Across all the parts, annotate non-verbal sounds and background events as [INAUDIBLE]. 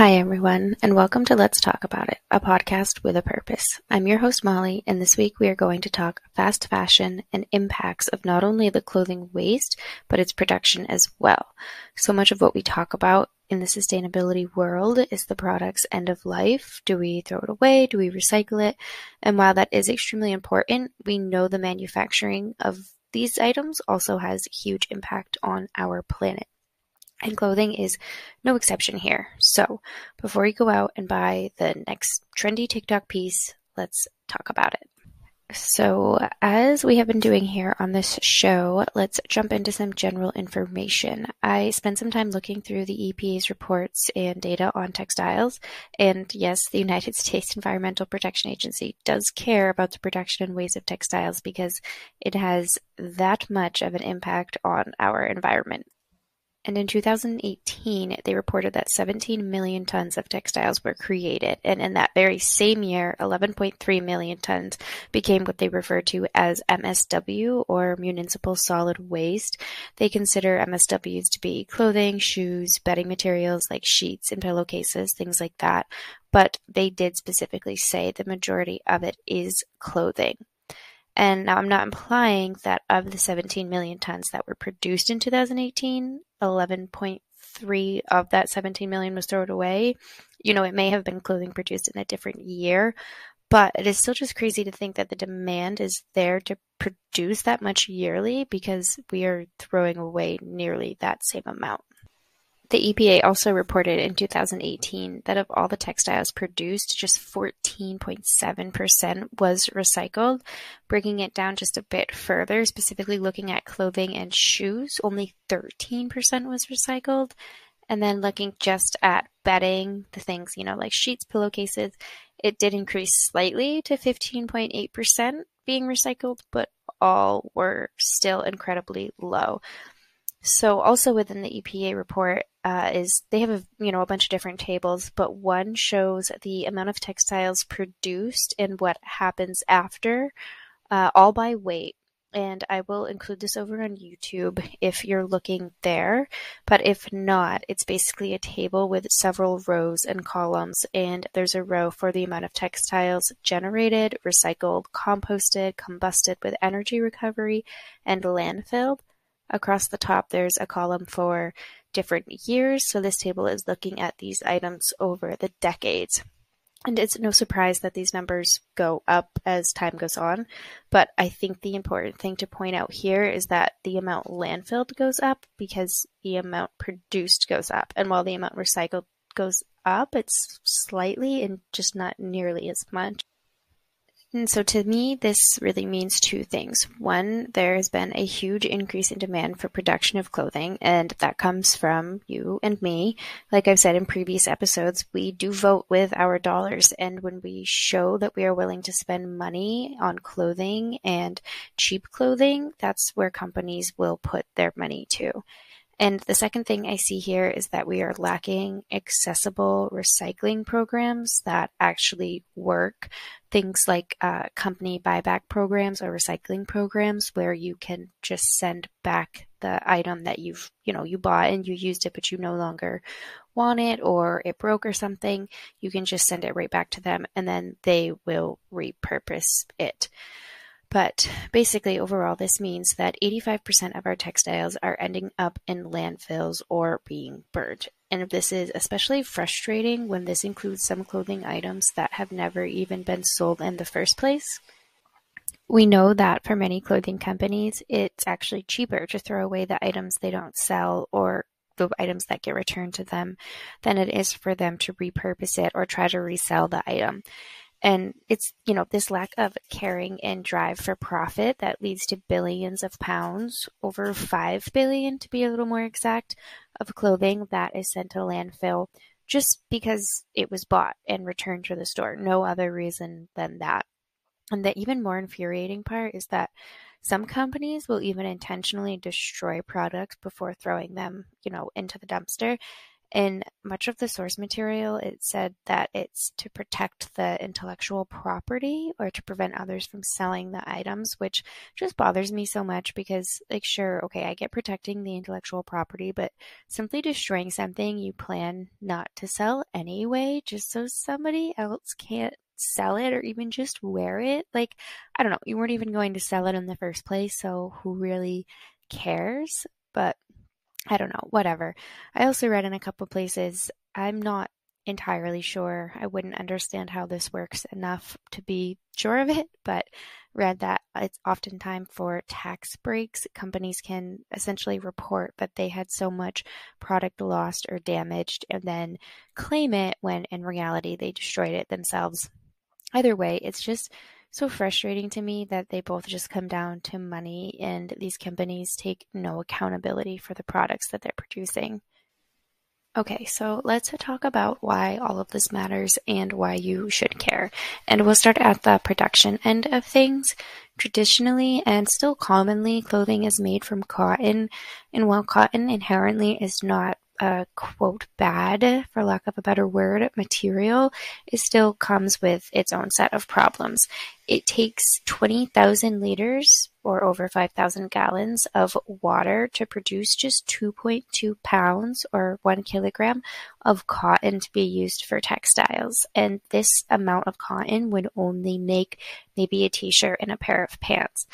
Hi, everyone, and welcome to Let's Talk About It, a podcast with a purpose. I'm your host, Molly, and this week we are going to talk fast fashion and impacts of not only the clothing waste, but its production as well. So much of what we talk about in the sustainability world is the product's end of life. Do we throw it away? Do we recycle it? And while that is extremely important, we know the manufacturing of these items also has huge impact on our planet. And clothing is no exception here. So, before you go out and buy the next trendy TikTok piece, let's talk about it. So, as we have been doing here on this show, let's jump into some general information. I spent some time looking through the EPA's reports and data on textiles, and yes, the United [LAUGHS] States Environmental Protection Agency does care about the production and waste of textiles because it has that much of an impact on our environment. And in 2018, they reported that 17 million tons of textiles were created. And in that very same year, 11.3 million tons became what they refer to as MSW or municipal solid waste. They consider MSWs to be clothing, shoes, bedding materials like sheets and pillowcases, things like that. But they did specifically say the majority of it is clothing. And now I'm not implying that of the 17 million tons that were produced in 2018, 11.3 of that 17 million was thrown away. You know, it may have been clothing produced in a different year, but it is still just crazy to think that the demand is there to produce that much yearly because we are throwing away nearly that same amount. The EPA also reported in 2018 that of all the textiles produced, just 14.7% was recycled, bringing it down just a bit further, specifically looking at clothing and shoes, only 13% was recycled. And then looking just at bedding, the things, you know, like sheets, pillowcases, it did increase slightly to 15.8% being recycled, but all were still incredibly low. So also within the EPA report uh, is they have a you know a bunch of different tables, but one shows the amount of textiles produced and what happens after, uh, all by weight. And I will include this over on YouTube if you're looking there. But if not, it's basically a table with several rows and columns. And there's a row for the amount of textiles generated, recycled, composted, combusted with energy recovery, and landfilled. Across the top, there's a column for different years. So this table is looking at these items over the decades. And it's no surprise that these numbers go up as time goes on. But I think the important thing to point out here is that the amount landfilled goes up because the amount produced goes up. And while the amount recycled goes up, it's slightly and just not nearly as much. And so to me, this really means two things. One, there has been a huge increase in demand for production of clothing, and that comes from you and me. Like I've said in previous episodes, we do vote with our dollars, and when we show that we are willing to spend money on clothing and cheap clothing, that's where companies will put their money to. And the second thing I see here is that we are lacking accessible recycling programs that actually work. Things like uh, company buyback programs or recycling programs where you can just send back the item that you've, you know, you bought and you used it, but you no longer want it or it broke or something. You can just send it right back to them and then they will repurpose it. But basically, overall, this means that 85% of our textiles are ending up in landfills or being burned. And this is especially frustrating when this includes some clothing items that have never even been sold in the first place. We know that for many clothing companies, it's actually cheaper to throw away the items they don't sell or the items that get returned to them than it is for them to repurpose it or try to resell the item. And it's, you know, this lack of caring and drive for profit that leads to billions of pounds, over 5 billion to be a little more exact, of clothing that is sent to landfill just because it was bought and returned to the store. No other reason than that. And the even more infuriating part is that some companies will even intentionally destroy products before throwing them, you know, into the dumpster In much of the source material, it said that it's to protect the intellectual property or to prevent others from selling the items, which just bothers me so much because, like, sure, okay, I get protecting the intellectual property, but simply destroying something you plan not to sell anyway, just so somebody else can't sell it or even just wear it. Like, I don't know, you weren't even going to sell it in the first place, so who really cares? But I don't know, whatever. I also read in a couple places, I'm not entirely sure. I wouldn't understand how this works enough to be sure of it, but read that it's often time for tax breaks. Companies can essentially report that they had so much product lost or damaged and then claim it when in reality they destroyed it themselves. Either way, it's just so frustrating to me that they both just come down to money and these companies take no accountability for the products that they're producing. Okay, so let's talk about why all of this matters and why you should care. And we'll start at the production end of things. Traditionally and still commonly, clothing is made from cotton, and while cotton inherently is not a quote bad, for lack of a better word, material, it still comes with its own set of problems. It takes 20,000 liters or over 5,000 gallons of water to produce just 2.2 pounds or one kilogram of cotton to be used for textiles. And this amount of cotton would only make maybe a t shirt and a pair of pants.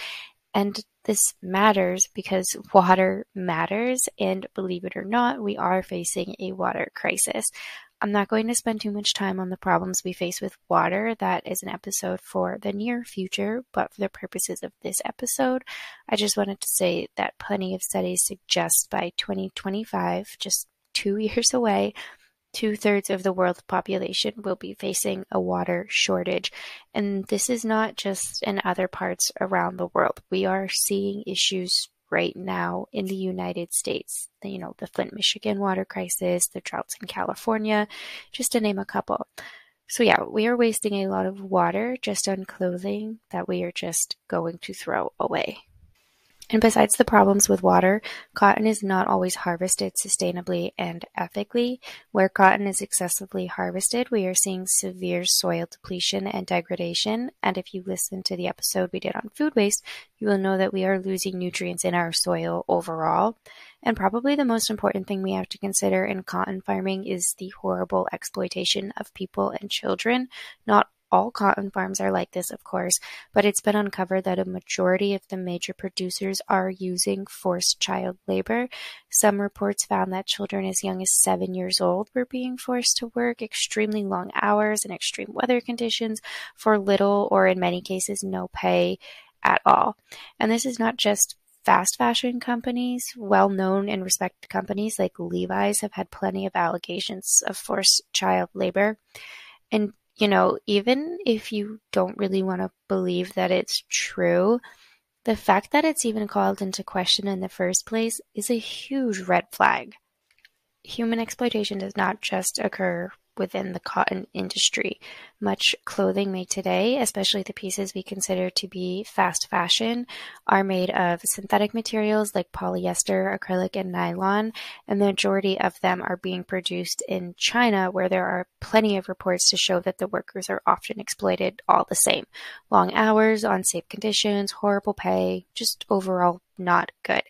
And this matters because water matters, and believe it or not, we are facing a water crisis. I'm not going to spend too much time on the problems we face with water. That is an episode for the near future, but for the purposes of this episode, I just wanted to say that plenty of studies suggest by 2025, just two [LAUGHS] years away, two thirds of the world's population will be facing a water shortage. And this is not just in other parts around the world. We are seeing issues right now in the United States. You know, the Flint, Michigan water crisis, the droughts in California, just to name a couple. So, yeah, we are wasting a lot of water just on clothing that we are just going to throw away. And besides the problems with water, cotton is not always harvested sustainably and ethically. Where cotton is excessively harvested, we are seeing severe soil depletion and degradation. And if you listen to the episode we did on food waste, you will know that we are losing nutrients in our soil overall. And probably the most important thing we have to consider in cotton farming is the horrible exploitation of people and children. Not all cotton farms are like this, of course, but it's been uncovered that a majority of the major producers are using forced child labor. Some reports found that children as young as seven years old were being forced to work extremely long hours in extreme weather conditions for little or, in many cases, no pay at all. And this is not just fast fashion companies, well known and respected companies like Levi's, have had plenty of allegations of forced child labor. And you know, even if you don't really want to believe that it's true, the fact that it's even called into question in the first place is a huge red flag. Human exploitation does not just occur within the cotton industry. Much clothing made today, especially the pieces we consider to be fast fashion, are made of synthetic materials like polyester, acrylic, and nylon, and the majority of them are being produced in China, where there are plenty of reports to show that the workers are often exploited all the same. Long hours, unsafe conditions, horrible pay, just overall not good.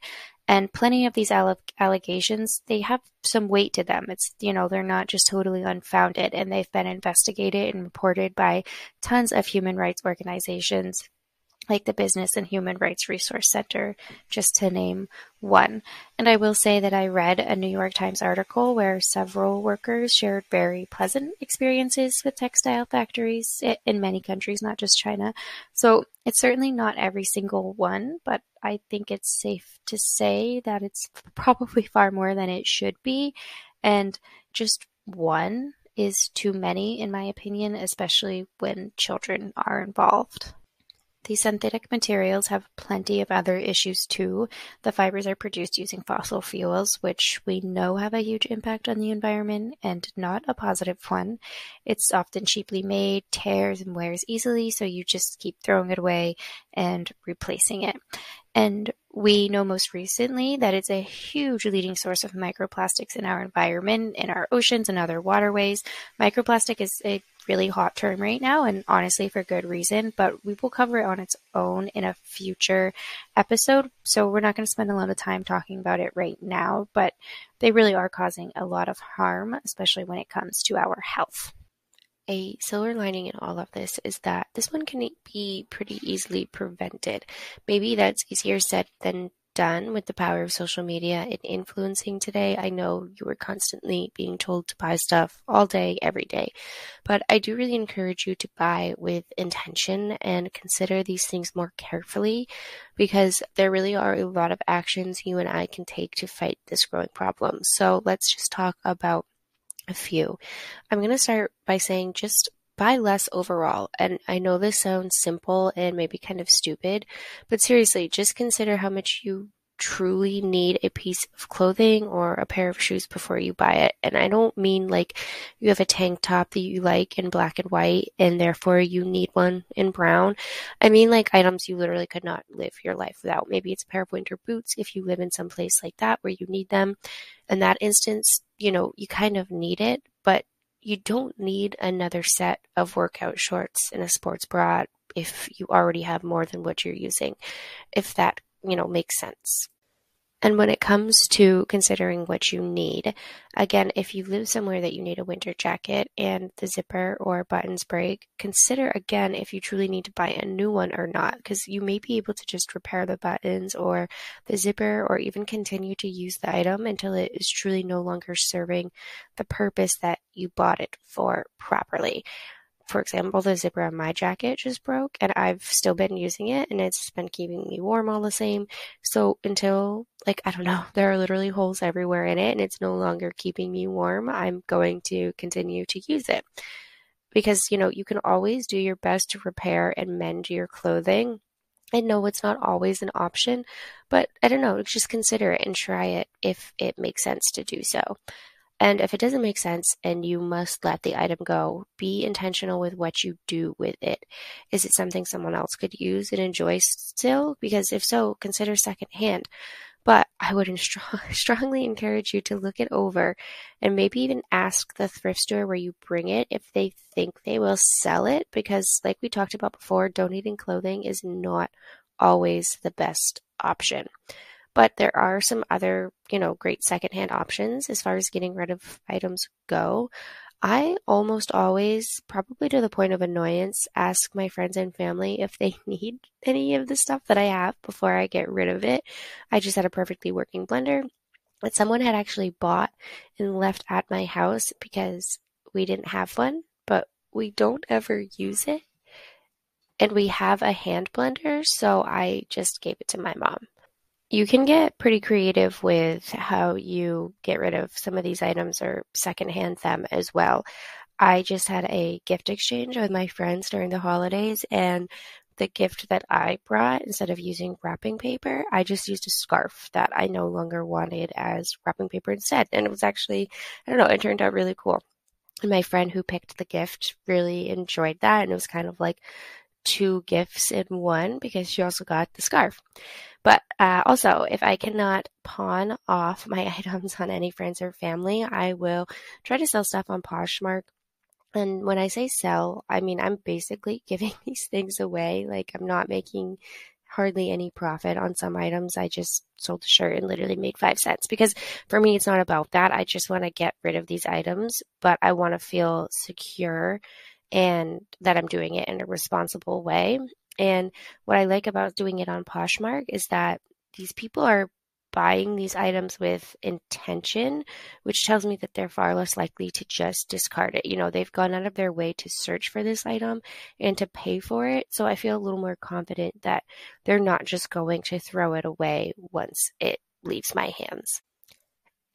And plenty of these allegations, they have some weight to them. It's, you know, they're not just totally unfounded and they've been investigated and reported by tons of human rights organizations like the Business and Human Rights Resource Center, just to name one. And I will say that I read a New York Times article where several workers shared very pleasant experiences with textile factories in many countries, not just China. So it's certainly not every single one, but I think it's safe to say that it's [LAUGHS] probably far more than it should be. And just one is too many, in my opinion, especially when children are involved. These synthetic materials have plenty of other issues too. The fibers are produced using fossil fuels, which we know have a huge impact on the environment and not a positive one. It's often cheaply made, tears and wears easily, so you just keep throwing it away and replacing it. And We know most recently that it's a huge leading source of microplastics in our environment, in our oceans and other waterways. Microplastic is a really hot term right now, and honestly, for good reason, but we will cover it on its own in a future episode. So we're not going to spend a lot of time talking about it right now, but they really are causing a lot of harm, especially when it comes to our health. A silver lining in all of this is that this one can be pretty easily prevented. Maybe that's easier said than done with the power of social media and influencing today. I know you are constantly being told to buy stuff all day, every day, but I do really encourage you to buy with intention and consider these things more carefully because there really are a lot of actions you and I can take to fight this growing problem. So let's just talk about a few. I'm going to start by saying just buy less overall. And I know this sounds simple and maybe kind of stupid, but seriously, just consider how much you truly need a piece of clothing or a pair of shoes before you buy it. And I don't mean like you have a tank top that you like in black and white and therefore you need one in brown. I mean like items you literally could not live your life without. Maybe it's a pair of winter boots if you live in some place like that where you need them. In that instance, you know, you kind of need it, but you don't need another set of workout shorts and a sports bra if you already have more than what you're using. If that you know, makes sense. And when it comes to considering what you need, again, if you live somewhere that you need a winter jacket and the zipper or buttons break, consider again if you truly need to buy a new one or not, because you may be able to just repair the buttons or the zipper or even continue to use the item until it is truly no longer serving the purpose that you bought it for properly for example, the zipper on my jacket just broke and I've still been using it and it's been keeping me warm all the same. So until, like, I don't know, [LAUGHS] there are literally holes everywhere in it and it's no longer keeping me warm, I'm going to continue to use it. Because, you know, you can always do your best to repair and mend your clothing. I know it's not always an option, but I don't know, just consider it and try it if it makes sense to do so. And if it doesn't make sense and you must let the item go, be intentional with what you do with it. Is it something someone else could use and enjoy still? Because if so, consider secondhand. But I would [LAUGHS] strongly encourage you to look it over and maybe even ask the thrift store where you bring it if they think they will sell it. Because, like we talked about before, donating clothing is not always the best option. But there are some other, you know, great secondhand options as far as getting rid of items go. I almost always, probably to the point of annoyance, ask my friends and family if they [LAUGHS] need any of the stuff that I have before I get rid of it. I just had a perfectly working blender that someone had actually bought and left at my house because we didn't have one, but we don't ever use it. And we have a hand blender, so I just gave it to my mom. You can get pretty creative with how you get rid of some of these items or secondhand them as well. I just had a gift exchange with my friends during the holidays and the gift that I brought, instead of using wrapping paper, I just used a scarf that I no longer wanted as wrapping paper instead. And it was actually, I don't know, it turned out really cool. And my friend who picked the gift really enjoyed that. And it was kind of like two gifts in one because she also got the scarf. But uh, also, if I cannot pawn off my [LAUGHS] items on any friends or family, I will try to sell stuff on Poshmark. And when I say sell, I mean I'm basically [LAUGHS] giving these things away. Like I'm not making hardly any profit on some items. I just sold a shirt and literally made five cents because for me, it's not about that. I just want to get rid of these items, but I want to feel secure and that I'm doing it in a responsible way. And what I like about doing it on Poshmark is that these people are buying these items with intention, which tells me that they're far less likely to just discard it. You know, they've gone out of their way to search for this item and to pay for it. So I feel a little more confident that they're not just going to throw it away once it leaves my hands.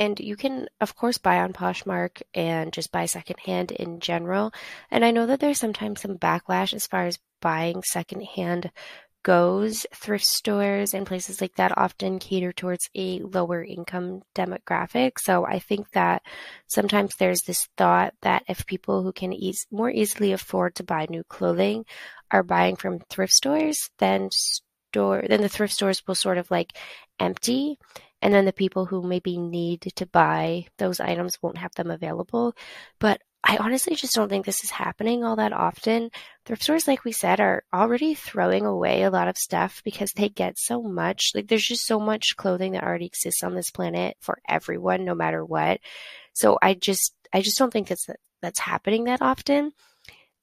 And you can, of course, buy on Poshmark and just buy secondhand in general. And I know that there's sometimes some backlash as far as buying secondhand goes. Thrift stores and places like that often cater towards a lower income demographic. So I think that sometimes there's this thought that if people who can more easily afford to buy new clothing are buying from thrift stores, then store, then the thrift stores will sort of like empty. And then the people who maybe need to buy those items won't have them available. But I honestly just don't think this is happening all that often. Thrift stores, like we said, are already throwing away a lot of stuff because they get so much. Like, there's just so much clothing that already exists on this planet for everyone, no matter what. So I just, I just don't think that's that's happening that often.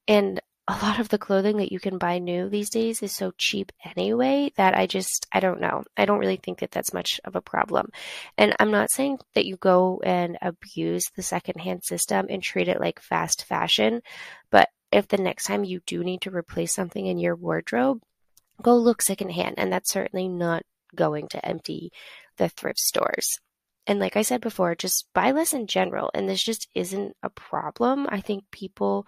And a lot of the clothing that you can buy new these days is so cheap anyway that I just, I don't know. I don't really think that that's much of a problem. And I'm not saying that you go and abuse the secondhand system and treat it like fast fashion, but if the next time you do need to replace something in your wardrobe, go look secondhand. And that's certainly not going to empty the thrift stores. And like I said before, just buy less in general. And this just isn't a problem. I think people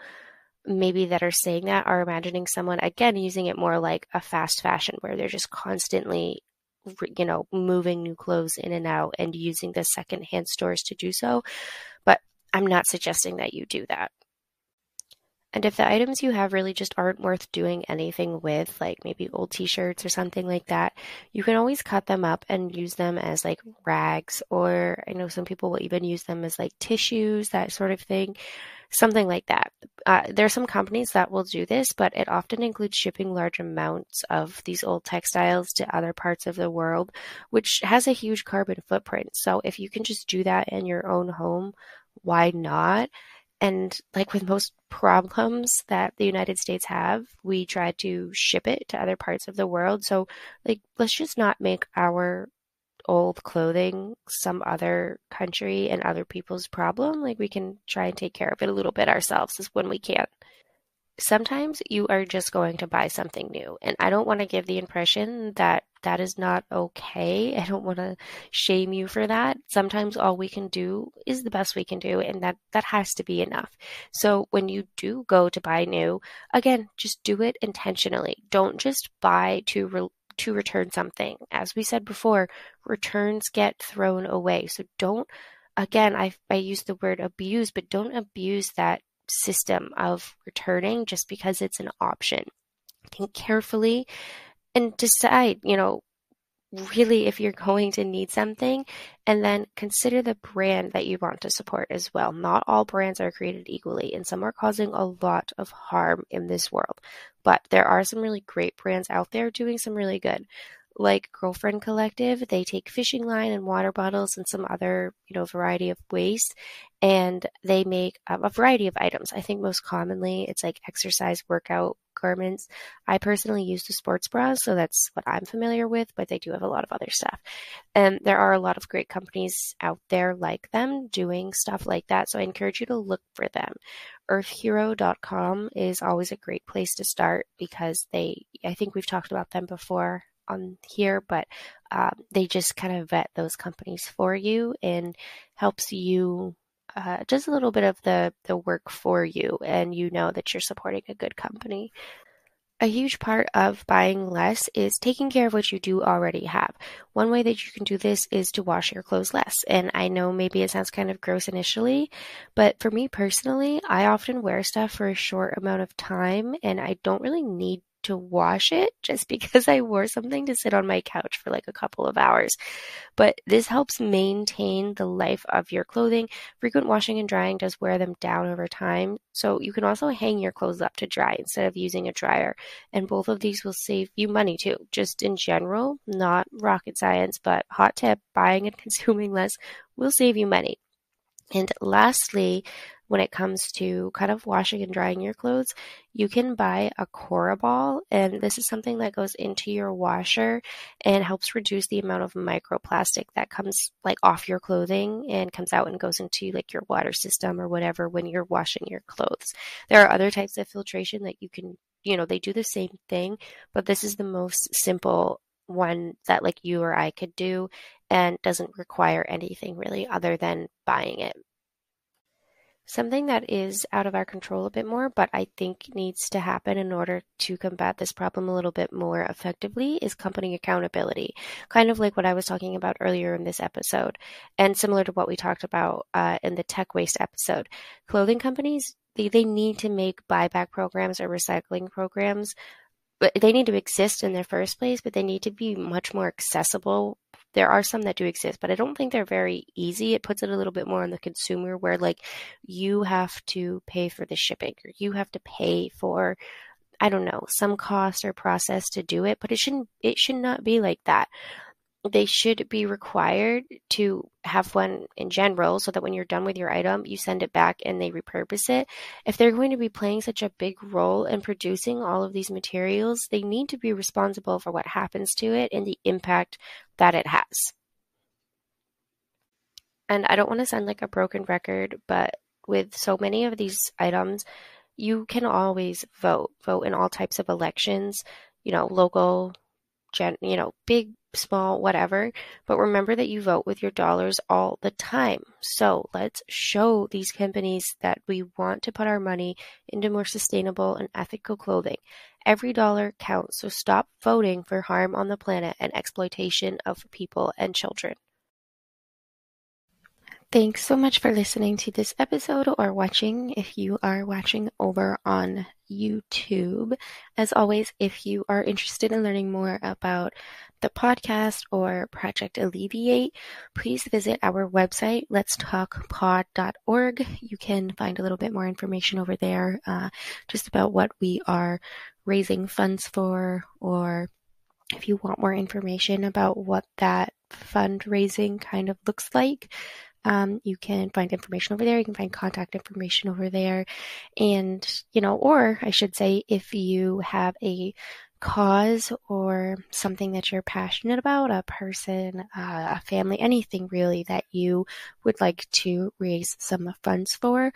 maybe that are saying that are imagining someone again using it more like a fast fashion where they're just constantly you know moving new clothes in and out and using the secondhand stores to do so. But i'm not suggesting that you do that and if the items you have really just aren't worth doing anything with, like maybe old t shirts or something like that, you can always cut them up and use them as like rags, or I know some people will even use them as like tissues, that sort of thing something like that. Uh, there are some companies that will do this, but it often includes shipping large amounts of these old textiles to other parts of the world, which has a huge carbon footprint. So if you can just do that in your own home, why not? And like with most problems that the United States have, we try to ship it to other parts of the world. So like, let's just not make our old clothing some other country and other people's problem. Like we can try and take care of it a little bit ourselves when we can. Sometimes you are just going to buy something new. And I don't want to give the impression that that is not okay. [LAUGHS] I don't want to shame you for that. Sometimes all we can do is the best we can do and that that has to be enough. So when you do go to buy new, again, just do it intentionally. Don't just buy to re- to return something. As we said before, returns get thrown away. So don't, again, I, I use the word abuse, but don't abuse that system of returning just because it's an option. Think carefully and decide, you know, really if you're going to need something and then consider the brand that you want to support as well. Not all brands are created equally and some are causing a lot of harm in this world. But there are some really great brands out there doing some really good. Like Girlfriend Collective, they take fishing line and water bottles and some other, you know, variety of waste and they make um, a variety of items. I think most commonly it's like exercise workout garments. I personally use the sports bras, so that's what I'm familiar with, but they do have a lot of other stuff. And there are a lot of great companies out there like them doing stuff like that, so I encourage you to look for them. Earthhero.com is always a great place to start because they, I think we've talked about them before on here, but um, they just kind of vet those companies for you and helps you uh, just a little bit of the the work for you, and you know that you're supporting a good company. A huge part of buying less is taking care of what you do already have. One way that you can do this is to wash your clothes less. And I know maybe it sounds kind of gross initially, but for me personally, I often wear stuff for a short amount of time and I don't really need to wash it [LAUGHS] just because I wore something to sit on my couch for like a couple of hours. But this helps maintain the life of your clothing. Frequent washing and drying does wear them down over time. So you can also hang your clothes up to dry instead of using a dryer. And both of these will save you money too. Just in general, not rocket science, but hot tip buying and [LAUGHS] consuming less will save you money. And lastly, when it comes to kind of washing and drying your clothes, you can buy a Cora ball, and this is something that goes into your washer and helps reduce the amount of microplastic that comes like off your clothing and comes out and goes into like your water system or whatever when you're washing your clothes. There are other types of filtration that you can, you know, they do the same thing, but this is the most simple one that like you or I could do and doesn't require anything really other than buying it. Something that is out of our control a bit more, but I think needs to happen in order to combat this problem a little bit more effectively is company accountability. Kind of like what I was talking about earlier in this episode, and similar to what we talked about uh, in the tech waste episode. Clothing companies, they, they need to make buyback programs or recycling programs they need to exist in their first place, but they need to be much more accessible. There are some that do exist, but I don't think they're very easy. It puts it a little bit more on the consumer where like you have to pay for the shipping or you have to pay for I don't know, some cost or process to do it, but it shouldn't it should not be like that they should be required to have one in general so that when you're done with your item, you send it back and they repurpose it. If they're going to be playing such a big role in producing all of these materials, they need to be responsible for what happens to it and the impact that it has. And I don't want to sound like a broken record, but with so many of these items, you can always vote, vote in all types of elections, you know, local, gen, you know, big small, whatever. But remember that you vote with your dollars all the time. So let's show these companies that we want to put our money into more sustainable and ethical clothing. Every dollar counts, so stop voting for harm on the planet and exploitation of people and children. Thanks so much for listening to this episode or watching if you are watching over on YouTube. As always, if you are interested in learning more about the podcast or Project Alleviate, please visit our website, letstalkpod.org. You can find a little bit more information over there uh, just about what we are raising funds for, or if you want more information about what that fundraising kind of looks like. Um, you can find information over there. You can find contact information over there. And, you know, or I should say, if you have a cause or something that you're passionate about, a person, uh, a family, anything really that you would like to raise some funds for,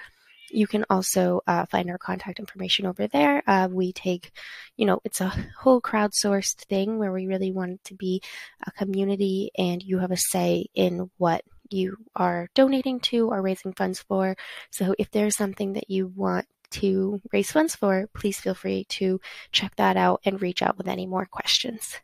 you can also uh, find our contact information over there. Uh, we take, you know, it's a whole crowdsourced thing where we really want it to be a community and you have a say in what you are donating to or raising funds for. So if there's something that you want to raise funds for, please feel free to check that out and reach out with any more questions.